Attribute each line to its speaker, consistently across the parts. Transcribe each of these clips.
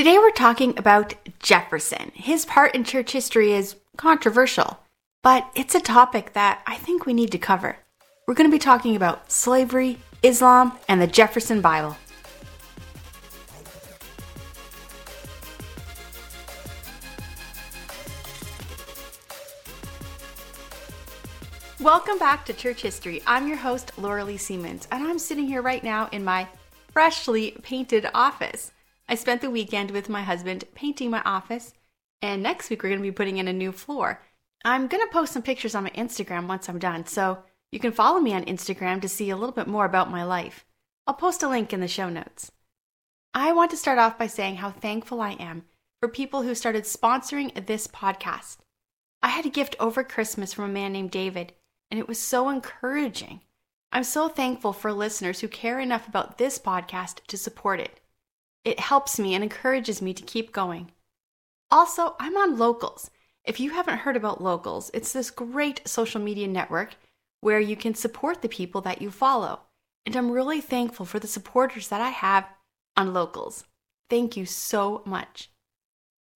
Speaker 1: Today we're talking about Jefferson. His part in church history is controversial, but it's a topic that I think we need to cover. We're going to be talking about slavery, Islam, and the Jefferson Bible. Welcome back to Church History. I'm your host, Laura Lee Siemens, and I'm sitting here right now in my freshly painted office. I spent the weekend with my husband painting my office, and next week we're going to be putting in a new floor. I'm going to post some pictures on my Instagram once I'm done, so you can follow me on Instagram to see a little bit more about my life. I'll post a link in the show notes. I want to start off by saying how thankful I am for people who started sponsoring this podcast. I had a gift over Christmas from a man named David, and it was so encouraging. I'm so thankful for listeners who care enough about this podcast to support it. It helps me and encourages me to keep going. Also, I'm on Locals. If you haven't heard about Locals, it's this great social media network where you can support the people that you follow. And I'm really thankful for the supporters that I have on Locals. Thank you so much.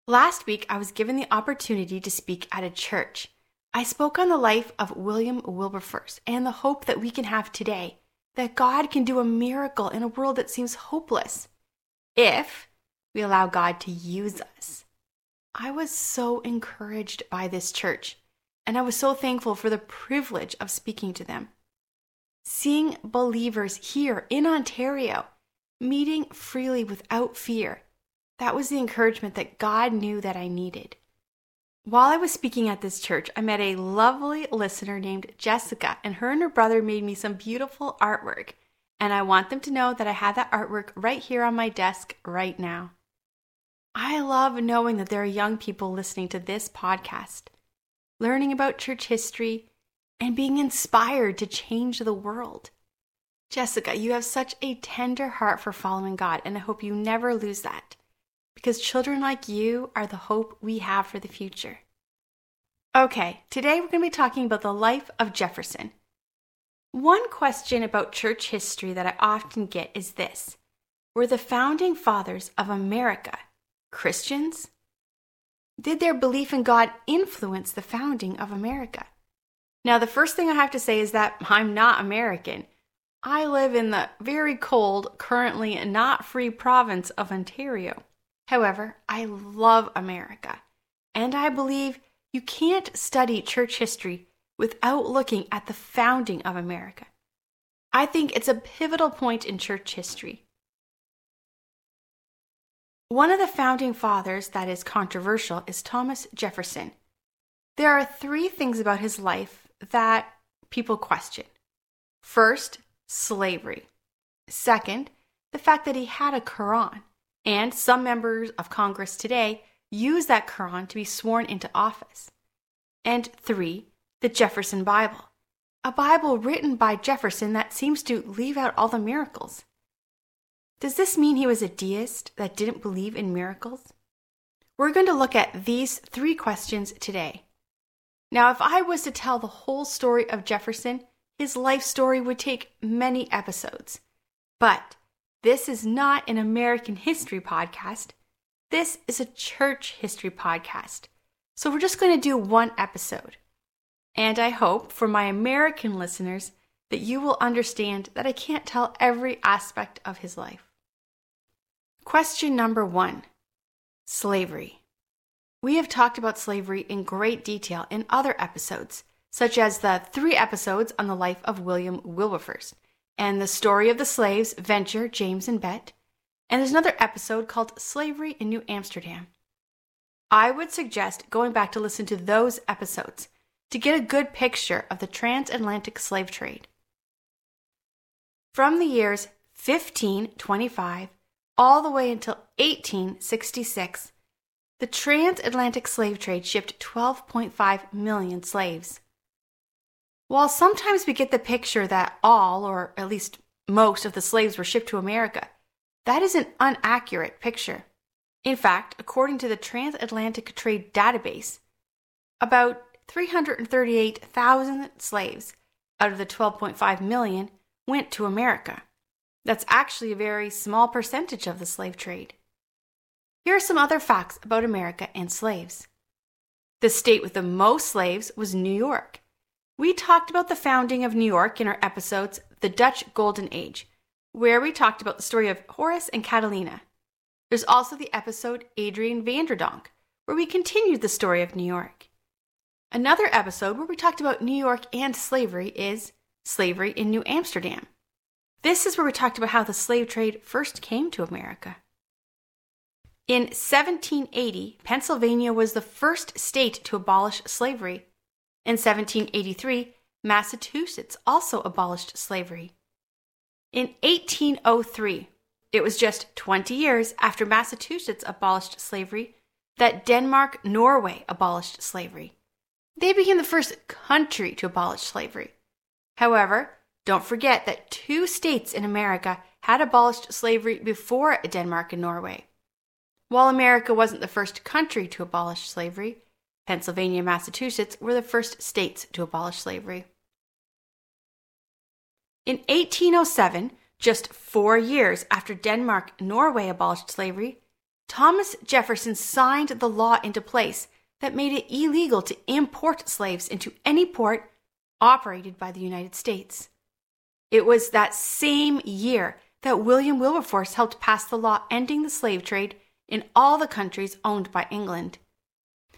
Speaker 1: Last week, I was given the opportunity to speak at a church. I spoke on the life of William Wilberforce and the hope that we can have today that God can do a miracle in a world that seems hopeless if we allow God to use us. I was so encouraged by this church, and I was so thankful for the privilege of speaking to them. Seeing believers here in Ontario meeting freely without fear, that was the encouragement that God knew that I needed. While I was speaking at this church, I met a lovely listener named Jessica, and her and her brother made me some beautiful artwork and I want them to know that I have that artwork right here on my desk right now. I love knowing that there are young people listening to this podcast, learning about church history, and being inspired to change the world. Jessica, you have such a tender heart for following God, and I hope you never lose that because children like you are the hope we have for the future. Okay, today we're going to be talking about the life of Jefferson. One question about church history that I often get is this Were the founding fathers of America Christians? Did their belief in God influence the founding of America? Now, the first thing I have to say is that I'm not American. I live in the very cold, currently not free province of Ontario. However, I love America, and I believe you can't study church history without looking at the founding of America. I think it's a pivotal point in church history. One of the founding fathers that is controversial is Thomas Jefferson. There are three things about his life that people question. First, slavery. Second, the fact that he had a Quran, and some members of Congress today use that Quran to be sworn into office. And three, the Jefferson Bible, a Bible written by Jefferson that seems to leave out all the miracles. Does this mean he was a deist that didn't believe in miracles? We're going to look at these three questions today. Now, if I was to tell the whole story of Jefferson, his life story would take many episodes. But this is not an American history podcast. This is a church history podcast. So we're just going to do one episode. And I hope for my American listeners that you will understand that I can't tell every aspect of his life. Question number one Slavery. We have talked about slavery in great detail in other episodes, such as the three episodes on the life of William Wilberforce and the story of the slaves Venture, James, and Bet. And there's another episode called Slavery in New Amsterdam. I would suggest going back to listen to those episodes to get a good picture of the transatlantic slave trade. From the years 1525 all the way until 1866, the transatlantic slave trade shipped 12.5 million slaves. While sometimes we get the picture that all, or at least most, of the slaves were shipped to America, that is an inaccurate picture. In fact, according to the Transatlantic Trade Database, about 338,000 slaves out of the 12.5 million went to America. That's actually a very small percentage of the slave trade. here are some other facts about America and slaves. The state with the most slaves was New York. We talked about the founding of New York in our episodes The Dutch Golden Age, where we talked about the story of Horace and Catalina. There's also the episode Adrian van der Donck, where we continued the story of New York. Another episode where we talked about New York and slavery is Slavery in New Amsterdam. This is where we talked about how the slave trade first came to America. In 1780, Pennsylvania was the first state to abolish slavery. In 1783, Massachusetts also abolished slavery. In 1803, it was just 20 years after Massachusetts abolished slavery that Denmark Norway abolished slavery. They became the first country to abolish slavery. However, don't forget that two states in America had abolished slavery before Denmark and Norway. While America wasn't the first country to abolish slavery, Pennsylvania and Massachusetts were the first states to abolish slavery. In 1807, just four years after Denmark Norway abolished slavery, Thomas Jefferson signed the law into place that made it illegal to import slaves into any port operated by the United States. It was that same year that William Wilberforce helped pass the law ending the slave trade in all the countries owned by England.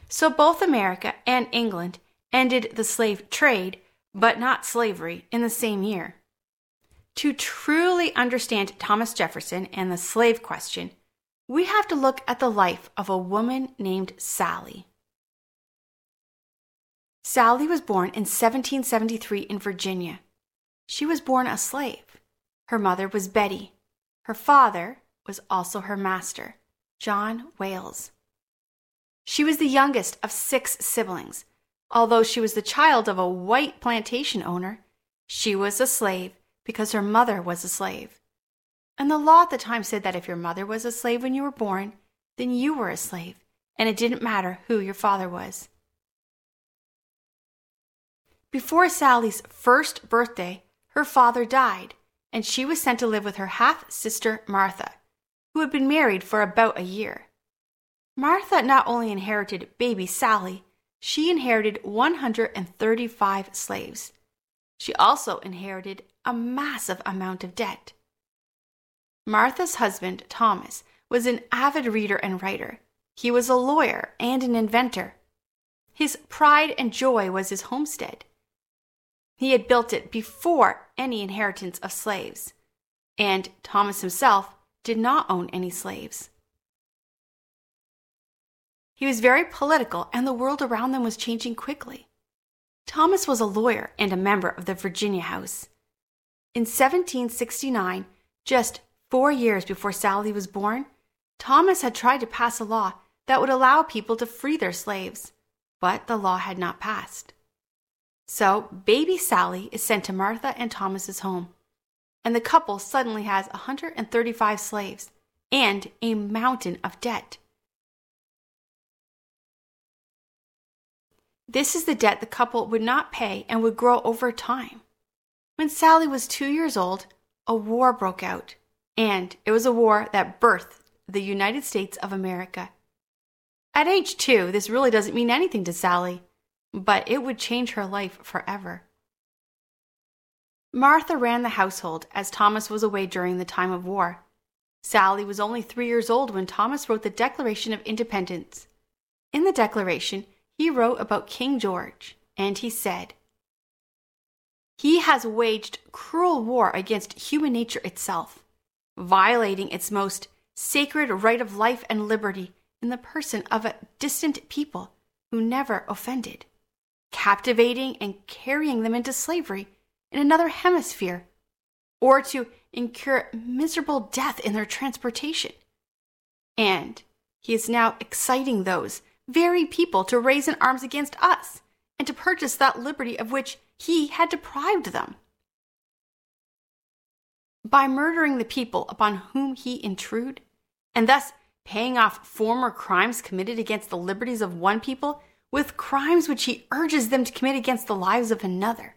Speaker 1: So both America and England ended the slave trade, but not slavery, in the same year. To truly understand Thomas Jefferson and the slave question, we have to look at the life of a woman named Sally. Sally was born in 1773 in Virginia. She was born a slave. Her mother was Betty. Her father was also her master. John Wayles. She was the youngest of six siblings. Although she was the child of a white plantation owner, she was a slave because her mother was a slave. And the law at the time said that if your mother was a slave when you were born, then you were a slave, and it didn't matter who your father was. Before Sally's first birthday, her father died, and she was sent to live with her half sister Martha who had been married for about a year. Martha not only inherited baby Sally, she inherited 135 slaves. She also inherited a massive amount of debt. Martha's husband, Thomas, was an avid reader and writer. He was a lawyer and an inventor. His pride and joy was his homestead. He had built it before any inheritance of slaves. And Thomas himself did not own any slaves. He was very political, and the world around them was changing quickly. Thomas was a lawyer and a member of the Virginia House. In 1769, just four years before Sally was born, Thomas had tried to pass a law that would allow people to free their slaves, but the law had not passed. So, baby Sally is sent to Martha and Thomas's home and the couple suddenly has 135 slaves and a mountain of debt. This is the debt the couple would not pay and would grow over time. When Sally was two years old, a war broke out, and it was a war that birthed the United States of America. At age two, this really doesn't mean anything to Sally, but it would change her life forever. Martha ran the household as Thomas was away during the time of war. Sally was only three years old when Thomas wrote the Declaration of Independence. In the Declaration, he wrote about King George, and he said, He has waged cruel war against human nature itself, violating its most sacred right of life and liberty in the person of a distant people who never offended, captivating and carrying them into slavery in another hemisphere, or to incur miserable death in their transportation. And he is now exciting those very people to raise in arms against us and to purchase that liberty of which he had deprived them. By murdering the people upon whom he intrude, and thus paying off former crimes committed against the liberties of one people with crimes which he urges them to commit against the lives of another.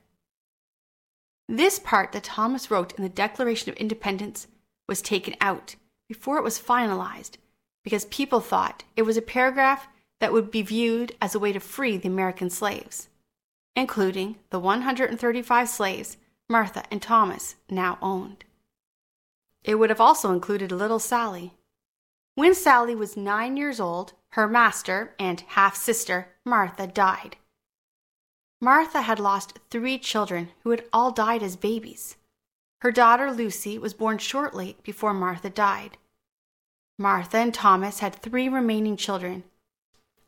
Speaker 1: This part that Thomas wrote in the Declaration of Independence was taken out before it was finalized because people thought it was a paragraph that would be viewed as a way to free the American slaves, including the 135 slaves Martha and Thomas now owned. It would have also included little Sally. When Sally was nine years old, her master and half sister, Martha, died. Martha had lost three children who had all died as babies. Her daughter Lucy was born shortly before Martha died. Martha and Thomas had three remaining children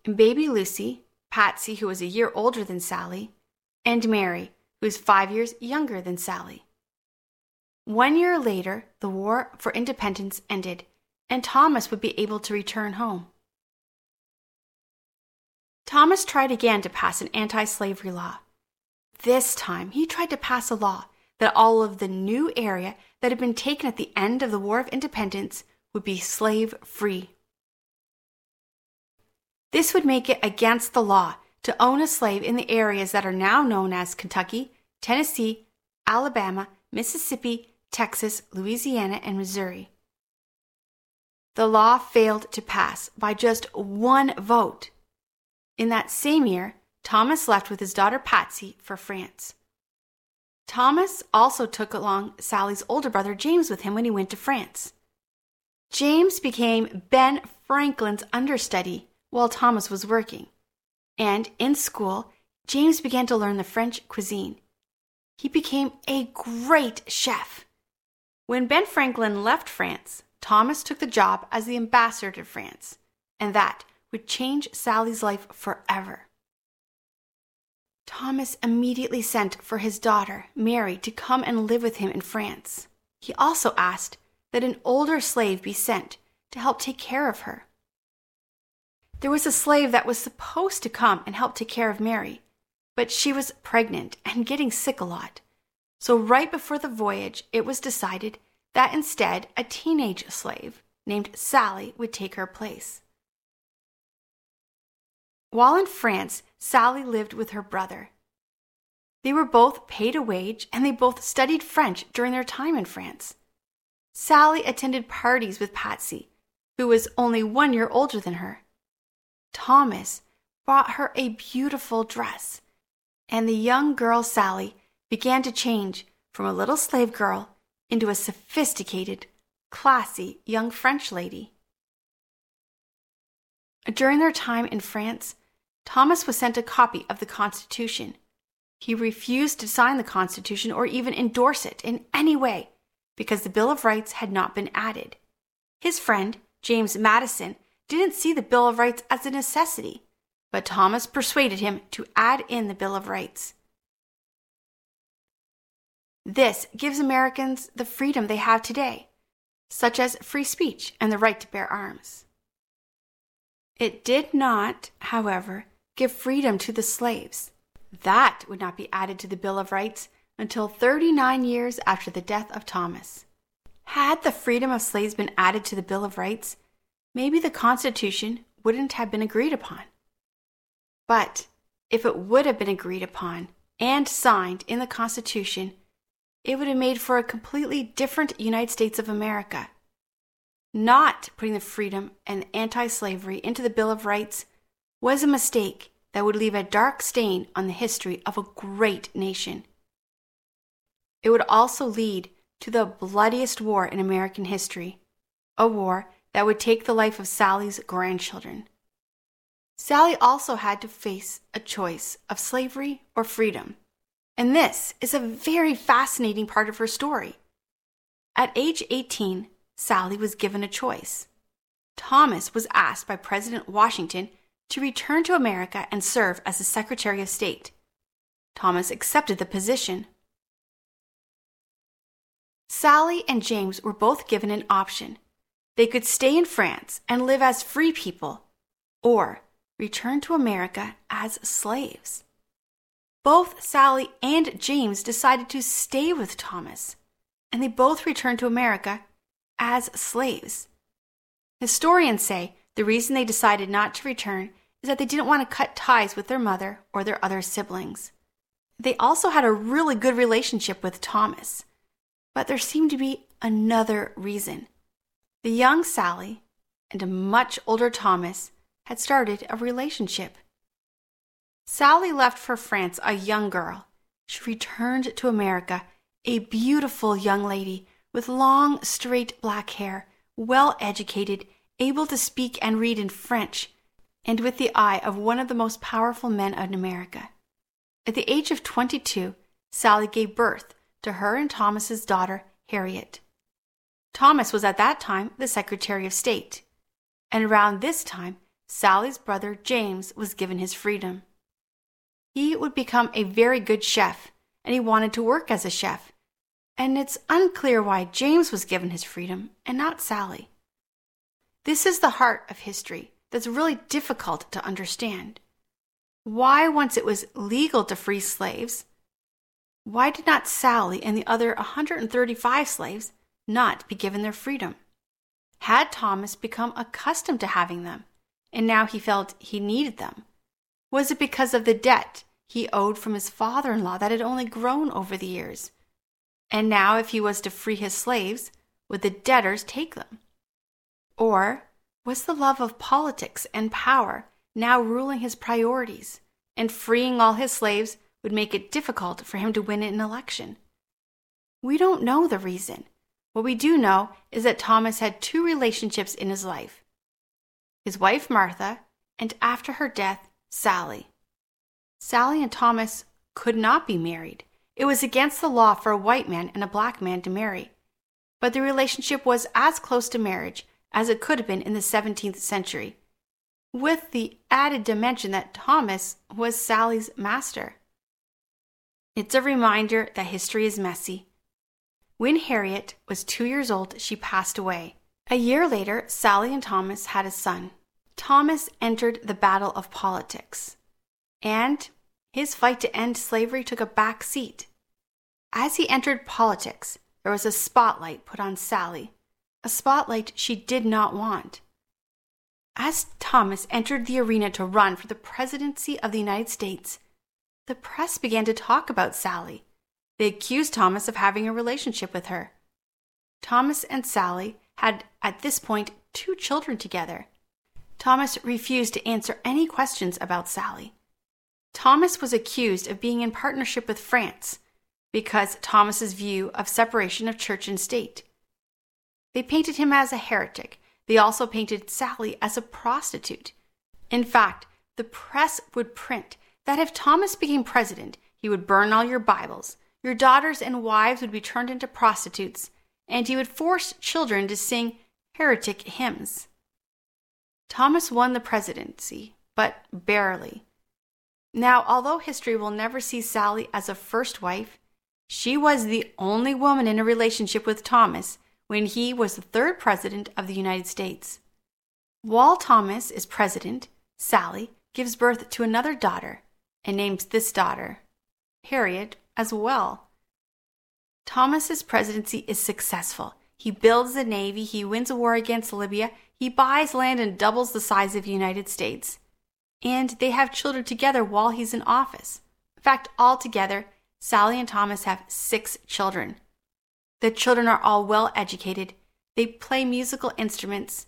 Speaker 1: baby Lucy, Patsy, who was a year older than Sally, and Mary, who was five years younger than Sally. One year later, the War for Independence ended, and Thomas would be able to return home. Thomas tried again to pass an anti slavery law. This time, he tried to pass a law that all of the new area that had been taken at the end of the War of Independence would be slave free. This would make it against the law to own a slave in the areas that are now known as Kentucky, Tennessee, Alabama, Mississippi, Texas, Louisiana, and Missouri. The law failed to pass by just one vote. In that same year, Thomas left with his daughter Patsy for France. Thomas also took along Sally's older brother James with him when he went to France. James became Ben Franklin's understudy while Thomas was working. And in school, James began to learn the French cuisine. He became a great chef. When Ben Franklin left France, Thomas took the job as the ambassador to France, and that would change Sally's life forever. Thomas immediately sent for his daughter, Mary, to come and live with him in France. He also asked that an older slave be sent to help take care of her. There was a slave that was supposed to come and help take care of Mary, but she was pregnant and getting sick a lot. So, right before the voyage, it was decided that instead a teenage slave named Sally would take her place. While in France, Sally lived with her brother. They were both paid a wage and they both studied French during their time in France. Sally attended parties with Patsy, who was only one year older than her. Thomas bought her a beautiful dress, and the young girl Sally began to change from a little slave girl into a sophisticated, classy young French lady. During their time in France, Thomas was sent a copy of the Constitution. He refused to sign the Constitution or even endorse it in any way because the Bill of Rights had not been added. His friend, James Madison, didn't see the Bill of Rights as a necessity, but Thomas persuaded him to add in the Bill of Rights. This gives Americans the freedom they have today, such as free speech and the right to bear arms. It did not, however, give freedom to the slaves. That would not be added to the Bill of Rights until 39 years after the death of Thomas. Had the freedom of slaves been added to the Bill of Rights, maybe the Constitution wouldn't have been agreed upon. But if it would have been agreed upon and signed in the Constitution, it would have made for a completely different United States of America. Not putting the freedom and anti slavery into the Bill of Rights was a mistake that would leave a dark stain on the history of a great nation. It would also lead to the bloodiest war in American history, a war that would take the life of Sally's grandchildren. Sally also had to face a choice of slavery or freedom. And this is a very fascinating part of her story. At age 18, Sally was given a choice. Thomas was asked by President Washington to return to America and serve as the Secretary of State. Thomas accepted the position. Sally and James were both given an option they could stay in France and live as free people, or return to America as slaves. Both Sally and James decided to stay with Thomas, and they both returned to America as slaves. Historians say the reason they decided not to return is that they didn't want to cut ties with their mother or their other siblings. They also had a really good relationship with Thomas, but there seemed to be another reason. The young Sally, and a much older Thomas had started a relationship. Sally left for France a young girl. She returned to America, a beautiful young lady with long, straight black hair, well educated, able to speak and read in French, and with the eye of one of the most powerful men in America. At the age of 22, Sally gave birth to her and Thomas's daughter, Harriet. Thomas was at that time the Secretary of State, and around this time, Sally's brother James was given his freedom. He would become a very good chef, and he wanted to work as a chef. And it's unclear why James was given his freedom and not Sally. This is the heart of history that's really difficult to understand. Why, once it was legal to free slaves, why did not Sally and the other 135 slaves not be given their freedom? Had Thomas become accustomed to having them, and now he felt he needed them? Was it because of the debt he owed from his father in law that had only grown over the years? And now, if he was to free his slaves, would the debtors take them? Or was the love of politics and power now ruling his priorities, and freeing all his slaves would make it difficult for him to win an election? We don't know the reason. What we do know is that Thomas had two relationships in his life his wife Martha, and after her death, Sally. Sally and Thomas could not be married. It was against the law for a white man and a black man to marry. But the relationship was as close to marriage as it could have been in the 17th century, with the added dimension that Thomas was Sally's master. It's a reminder that history is messy. When Harriet was two years old, she passed away. A year later, Sally and Thomas had a son. Thomas entered the battle of politics, and his fight to end slavery took a back seat. As he entered politics, there was a spotlight put on Sally, a spotlight she did not want. As Thomas entered the arena to run for the presidency of the United States, the press began to talk about Sally. They accused Thomas of having a relationship with her. Thomas and Sally had at this point two children together. Thomas refused to answer any questions about Sally. Thomas was accused of being in partnership with France because Thomas's view of separation of church and state. They painted him as a heretic. They also painted Sally as a prostitute. In fact, the press would print that if Thomas became president, he would burn all your Bibles, your daughters and wives would be turned into prostitutes, and he would force children to sing heretic hymns. Thomas won the presidency, but barely. Now, although history will never see Sally as a first wife, she was the only woman in a relationship with Thomas when he was the third president of the United States. While Thomas is president, Sally gives birth to another daughter and names this daughter Harriet as well. Thomas's presidency is successful. He builds a navy, he wins a war against Libya, he buys land and doubles the size of the United States. And they have children together while he's in office. In fact, altogether, Sally and Thomas have six children. The children are all well educated. They play musical instruments,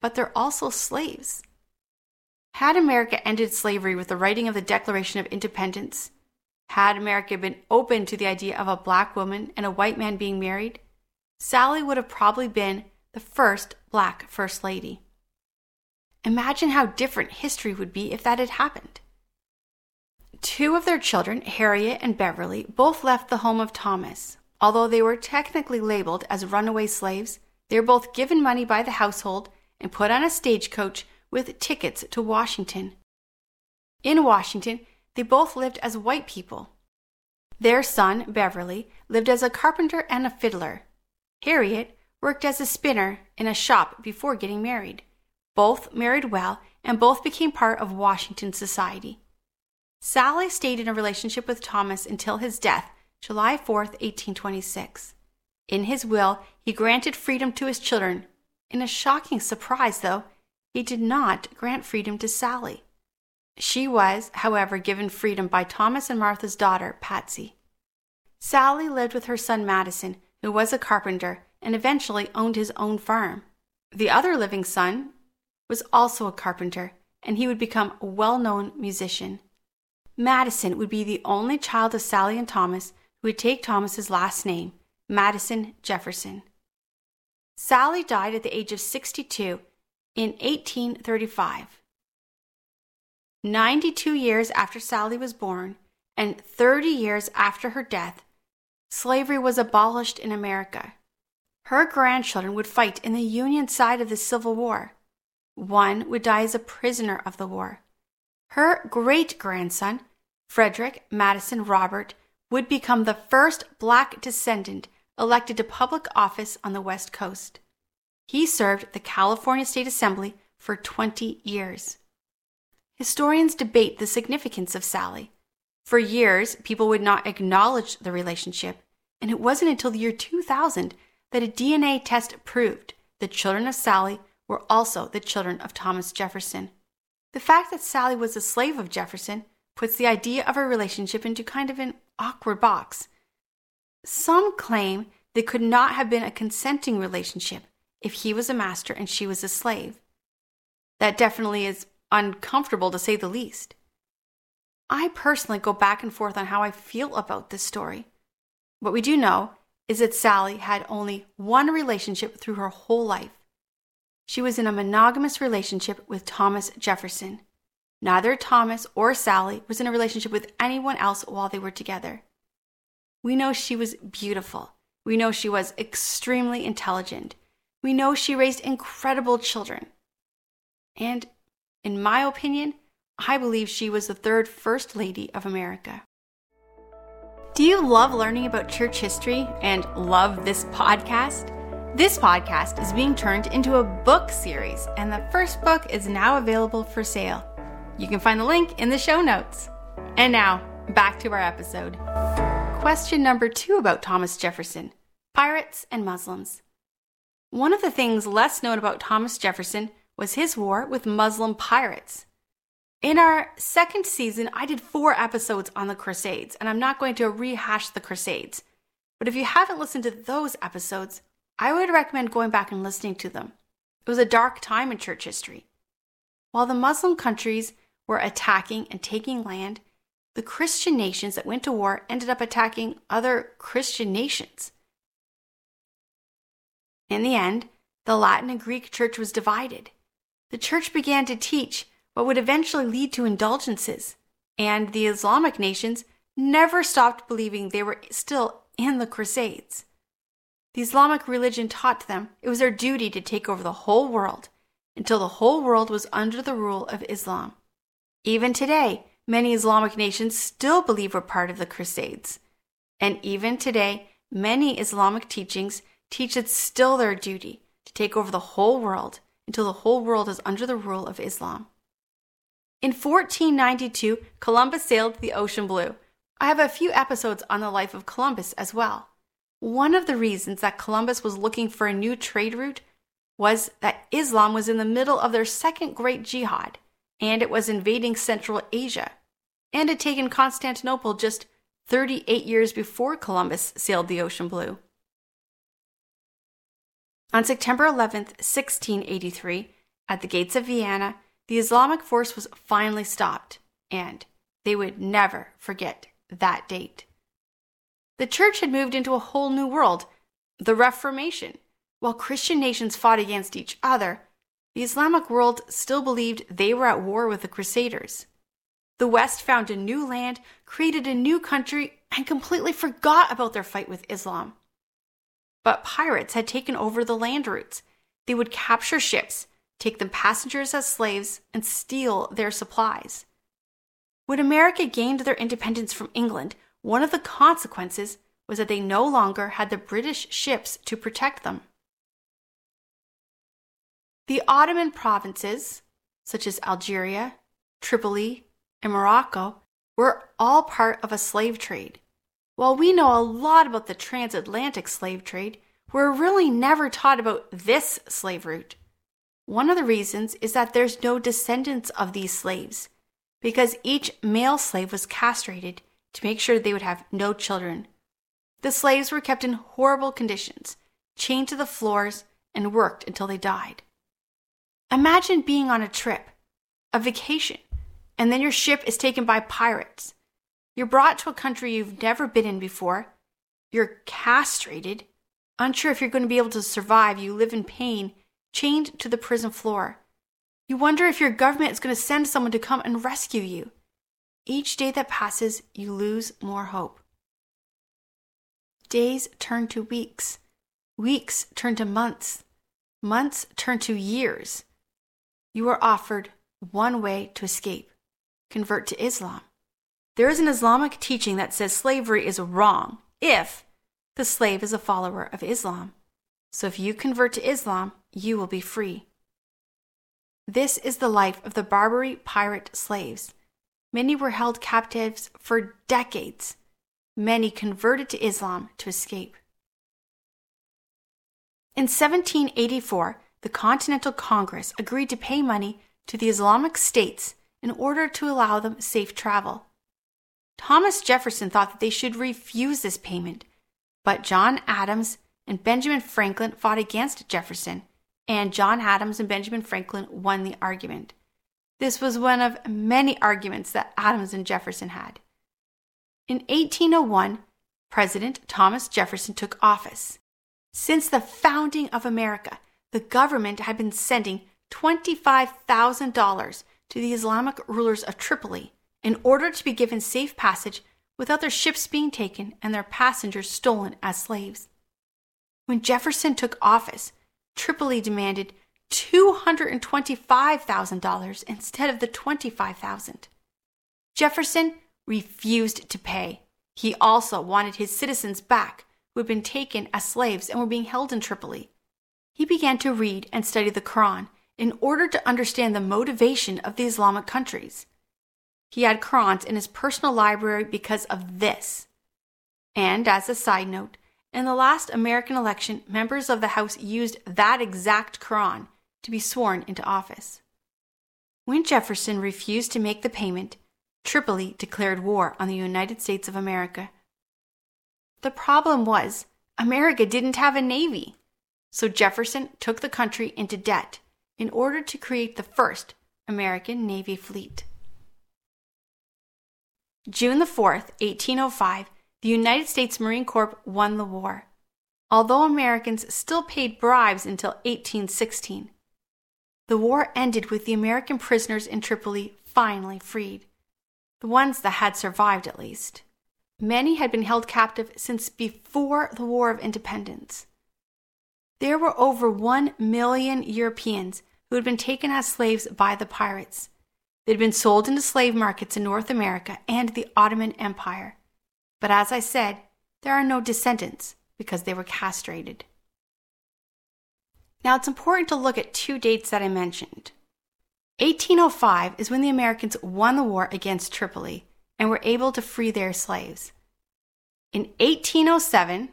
Speaker 1: but they're also slaves. Had America ended slavery with the writing of the Declaration of Independence, had America been open to the idea of a black woman and a white man being married, Sally would have probably been the first black First Lady. Imagine how different history would be if that had happened. Two of their children, Harriet and Beverly, both left the home of Thomas. Although they were technically labeled as runaway slaves, they were both given money by the household and put on a stagecoach with tickets to Washington. In Washington, they both lived as white people. Their son, Beverly, lived as a carpenter and a fiddler. Harriet worked as a spinner in a shop before getting married. Both married well and both became part of Washington society. Sally stayed in a relationship with Thomas until his death, July 4, 1826. In his will, he granted freedom to his children. In a shocking surprise, though, he did not grant freedom to Sally. She was, however, given freedom by Thomas and Martha's daughter, Patsy. Sally lived with her son Madison, who was a carpenter and eventually owned his own farm. The other living son was also a carpenter, and he would become a well known musician. Madison would be the only child of Sally and Thomas who would take Thomas's last name, Madison Jefferson. Sally died at the age of 62 in 1835. 92 years after Sally was born and 30 years after her death, slavery was abolished in America. Her grandchildren would fight in the Union side of the Civil War. One would die as a prisoner of the war. Her great grandson, Frederick Madison Robert, would become the first black descendant elected to public office on the West Coast. He served the California State Assembly for 20 years. Historians debate the significance of Sally. For years, people would not acknowledge the relationship, and it wasn't until the year 2000 that a DNA test proved the children of Sally were also the children of Thomas Jefferson. The fact that Sally was a slave of Jefferson puts the idea of a relationship into kind of an awkward box. Some claim they could not have been a consenting relationship if he was a master and she was a slave. That definitely is uncomfortable to say the least. I personally go back and forth on how I feel about this story. What we do know is that Sally had only one relationship through her whole life. She was in a monogamous relationship with Thomas Jefferson. Neither Thomas or Sally was in a relationship with anyone else while they were together. We know she was beautiful. We know she was extremely intelligent. We know she raised incredible children. And, in my opinion, I believe she was the third First Lady of America. Do you love learning about church history and love this podcast? This podcast is being turned into a book series, and the first book is now available for sale. You can find the link in the show notes. And now, back to our episode. Question number two about Thomas Jefferson Pirates and Muslims. One of the things less known about Thomas Jefferson was his war with Muslim pirates. In our second season, I did four episodes on the Crusades, and I'm not going to rehash the Crusades. But if you haven't listened to those episodes, I would recommend going back and listening to them. It was a dark time in church history. While the Muslim countries were attacking and taking land, the Christian nations that went to war ended up attacking other Christian nations. In the end, the Latin and Greek church was divided. The church began to teach what would eventually lead to indulgences, and the Islamic nations never stopped believing they were still in the Crusades. The Islamic religion taught them it was their duty to take over the whole world until the whole world was under the rule of Islam. Even today, many Islamic nations still believe we're part of the Crusades. And even today, many Islamic teachings teach it's still their duty to take over the whole world until the whole world is under the rule of Islam. In 1492, Columbus sailed the ocean blue. I have a few episodes on the life of Columbus as well. One of the reasons that Columbus was looking for a new trade route was that Islam was in the middle of their second great jihad, and it was invading Central Asia, and had taken Constantinople just 38 years before Columbus sailed the ocean blue. On September 11, 1683, at the gates of Vienna, the Islamic force was finally stopped, and they would never forget that date. The church had moved into a whole new world, the Reformation. While Christian nations fought against each other, the Islamic world still believed they were at war with the Crusaders. The West found a new land, created a new country, and completely forgot about their fight with Islam. But pirates had taken over the land routes. They would capture ships, take them passengers as slaves, and steal their supplies. When America gained their independence from England, one of the consequences was that they no longer had the British ships to protect them. The Ottoman provinces, such as Algeria, Tripoli, and Morocco, were all part of a slave trade. While we know a lot about the transatlantic slave trade, we're really never taught about this slave route. One of the reasons is that there's no descendants of these slaves, because each male slave was castrated to make sure they would have no children. The slaves were kept in horrible conditions, chained to the floors, and worked until they died. Imagine being on a trip, a vacation, and then your ship is taken by pirates. You're brought to a country you've never been in before. You're castrated, unsure if you're going to be able to survive. You live in pain, chained to the prison floor. You wonder if your government is going to send someone to come and rescue you. Each day that passes, you lose more hope. Days turn to weeks. Weeks turn to months. Months turn to years. You are offered one way to escape convert to Islam. There is an Islamic teaching that says slavery is wrong if the slave is a follower of Islam. So if you convert to Islam, you will be free. This is the life of the Barbary pirate slaves. Many were held captives for decades. Many converted to Islam to escape. In 1784, the Continental Congress agreed to pay money to the Islamic states in order to allow them safe travel. Thomas Jefferson thought that they should refuse this payment, but John Adams and Benjamin Franklin fought against Jefferson, and John Adams and Benjamin Franklin won the argument. This was one of many arguments that Adams and Jefferson had. In 1801, President Thomas Jefferson took office. Since the founding of America, the government had been sending $25,000 to the Islamic rulers of Tripoli in order to be given safe passage without their ships being taken and their passengers stolen as slaves. When Jefferson took office, Tripoli demanded $225,000 instead of the 25,000. Jefferson refused to pay. He also wanted his citizens back who had been taken as slaves and were being held in Tripoli. He began to read and study the Quran in order to understand the motivation of the Islamic countries. He had Qurans in his personal library because of this. And as a side note, in the last American election, members of the House used that exact Quran to be sworn into office. When Jefferson refused to make the payment, Tripoli declared war on the United States of America. The problem was, America didn't have a navy, so Jefferson took the country into debt in order to create the first American Navy fleet. June the 4th, 1805, the United States Marine Corps won the war, although Americans still paid bribes until 1816. The war ended with the American prisoners in Tripoli finally freed, the ones that had survived at least. Many had been held captive since before the War of Independence. There were over 1 million Europeans who had been taken as slaves by the pirates. They had been sold into slave markets in North America and the Ottoman Empire. But as I said, there are no descendants because they were castrated. Now it's important to look at two dates that I mentioned. 1805 is when the Americans won the war against Tripoli and were able to free their slaves. In 1807,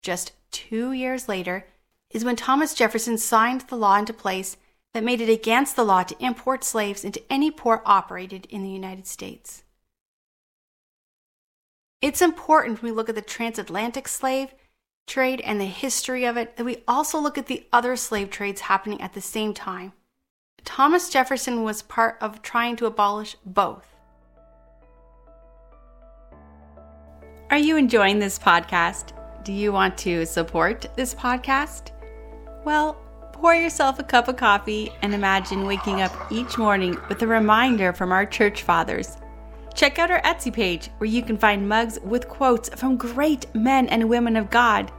Speaker 1: just two years later, is when Thomas Jefferson signed the law into place that made it against the law to import slaves into any port operated in the United States. It's important when we look at the transatlantic slave trade and the history of it that we also look at the other slave trades happening at the same time. Thomas Jefferson was part of trying to abolish both. Are you enjoying this podcast? Do you want to support this podcast? Well, pour yourself a cup of coffee and imagine waking up each morning with a reminder from our church fathers. Check out our Etsy page where you can find mugs with quotes from great men and women of God.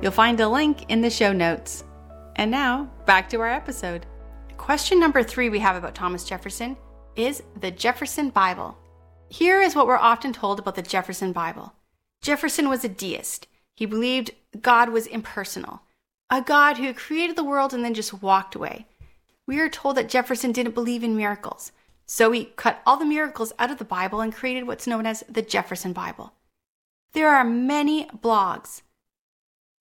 Speaker 1: You'll find a link in the show notes. And now, back to our episode. Question number three we have about Thomas Jefferson is the Jefferson Bible. Here is what we're often told about the Jefferson Bible Jefferson was a deist. He believed God was impersonal a God who created the world and then just walked away. We are told that Jefferson didn't believe in miracles, so he cut all the miracles out of the Bible and created what's known as the Jefferson Bible. There are many blogs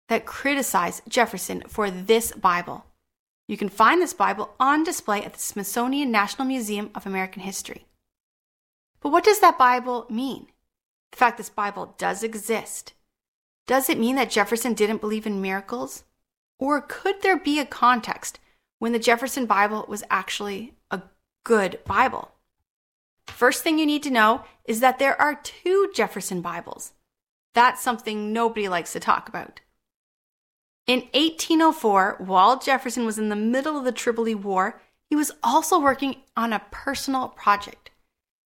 Speaker 1: that criticize Jefferson for this Bible. You can find this Bible on display at the Smithsonian National Museum of American History. But what does that Bible mean? The fact this Bible does exist. Does it mean that Jefferson didn't believe in miracles? Or could there be a context when the Jefferson Bible was actually good Bible? First thing you need to know is that there are two Jefferson Bibles. That's something nobody likes to talk about. In 1804, while Jefferson was in the middle of the Tripoli War, he was also working on a personal project.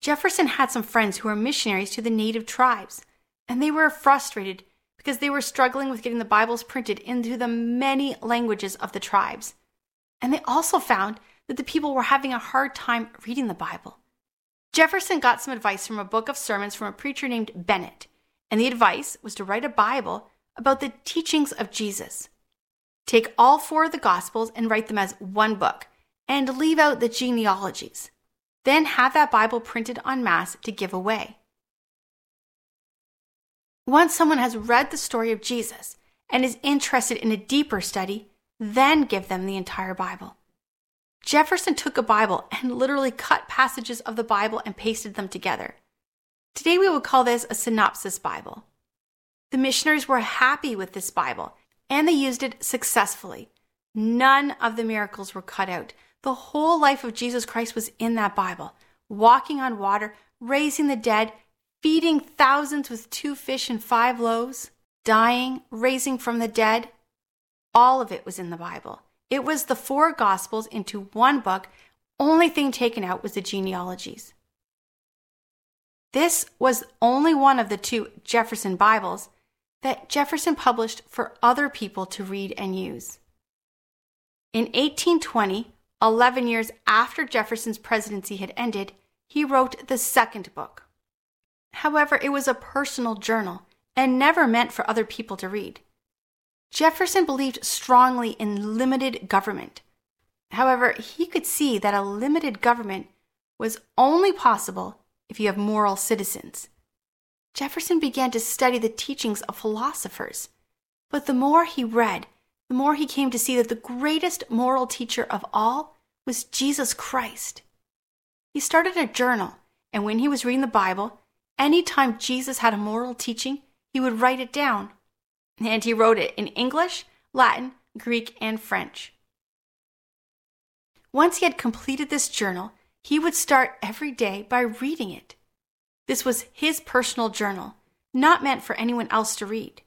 Speaker 1: Jefferson had some friends who were missionaries to the native tribes, and they were frustrated because they were struggling with getting the Bibles printed into the many languages of the tribes. And they also found that the people were having a hard time reading the Bible. Jefferson got some advice from a book of sermons from a preacher named Bennett, and the advice was to write a Bible about the teachings of Jesus. Take all four of the Gospels and write them as one book, and leave out the genealogies. Then have that Bible printed en masse to give away. Once someone has read the story of Jesus and is interested in a deeper study, then give them the entire Bible. Jefferson took a Bible and literally cut passages of the Bible and pasted them together. Today we would call this a synopsis Bible. The missionaries were happy with this Bible and they used it successfully. None of the miracles were cut out. The whole life of Jesus Christ was in that Bible walking on water, raising the dead, feeding thousands with two fish and five loaves, dying, raising from the dead. All of it was in the Bible. It was the four Gospels into one book. Only thing taken out was the genealogies. This was only one of the two Jefferson Bibles that Jefferson published for other people to read and use. In 1820, 11 years after Jefferson's presidency had ended, he wrote the second book. However, it was a personal journal and never meant for other people to read. Jefferson believed strongly in limited government. However, he could see that a limited government was only possible if you have moral citizens. Jefferson began to study the teachings of philosophers. But the more he read, the more he came to see that the greatest moral teacher of all was Jesus Christ. He started a journal, and when he was reading the Bible, any time Jesus had a moral teaching, he would write it down and he wrote it in English, Latin, Greek, and French. Once he had completed this journal, he would start every day by reading it. This was his personal journal, not meant for anyone else to read.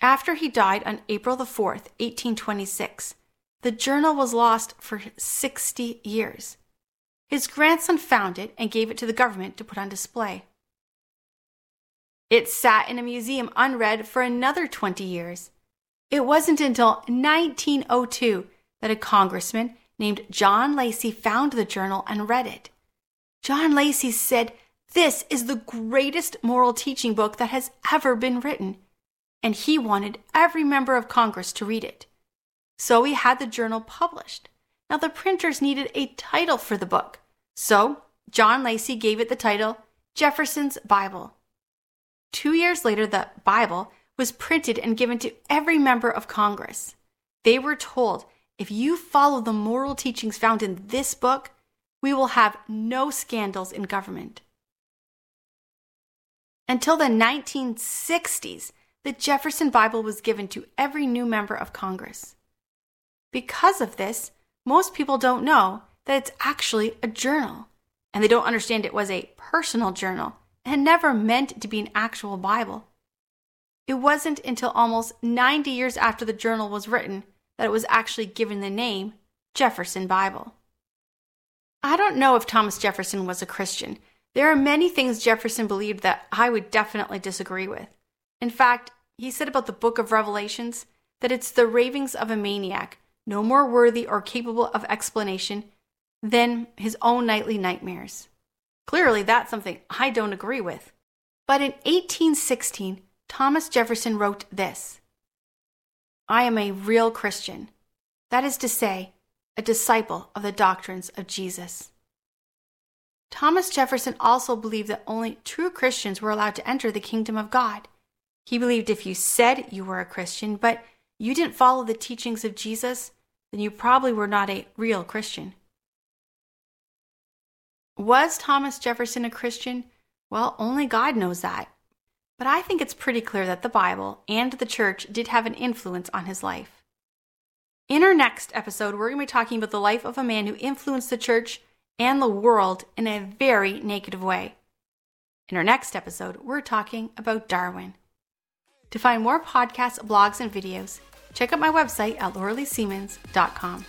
Speaker 1: After he died on April the 4th, 1826, the journal was lost for 60 years. His grandson found it and gave it to the government to put on display. It sat in a museum unread for another 20 years. It wasn't until 1902 that a congressman named John Lacey found the journal and read it. John Lacey said, This is the greatest moral teaching book that has ever been written. And he wanted every member of Congress to read it. So he had the journal published. Now, the printers needed a title for the book. So, John Lacey gave it the title Jefferson's Bible. Two years later, the Bible was printed and given to every member of Congress. They were told if you follow the moral teachings found in this book, we will have no scandals in government. Until the 1960s, the Jefferson Bible was given to every new member of Congress. Because of this, most people don't know that it's actually a journal, and they don't understand it was a personal journal and never meant to be an actual Bible. It wasn't until almost 90 years after the journal was written that it was actually given the name Jefferson Bible. I don't know if Thomas Jefferson was a Christian. There are many things Jefferson believed that I would definitely disagree with. In fact, he said about the book of Revelations that it's the ravings of a maniac, no more worthy or capable of explanation than his own nightly nightmares. Clearly, that's something I don't agree with. But in 1816, Thomas Jefferson wrote this I am a real Christian, that is to say, a disciple of the doctrines of Jesus. Thomas Jefferson also believed that only true Christians were allowed to enter the kingdom of God. He believed if you said you were a Christian, but you didn't follow the teachings of Jesus, then you probably were not a real Christian. Was Thomas Jefferson a Christian? Well, only God knows that. But I think it's pretty clear that the Bible and the church did have an influence on his life. In our next episode, we're going to be talking about the life of a man who influenced the church and the world in a very negative way. In our next episode, we're talking about Darwin. To find more podcasts, blogs, and videos, check out my website at lauraleesiemens.com.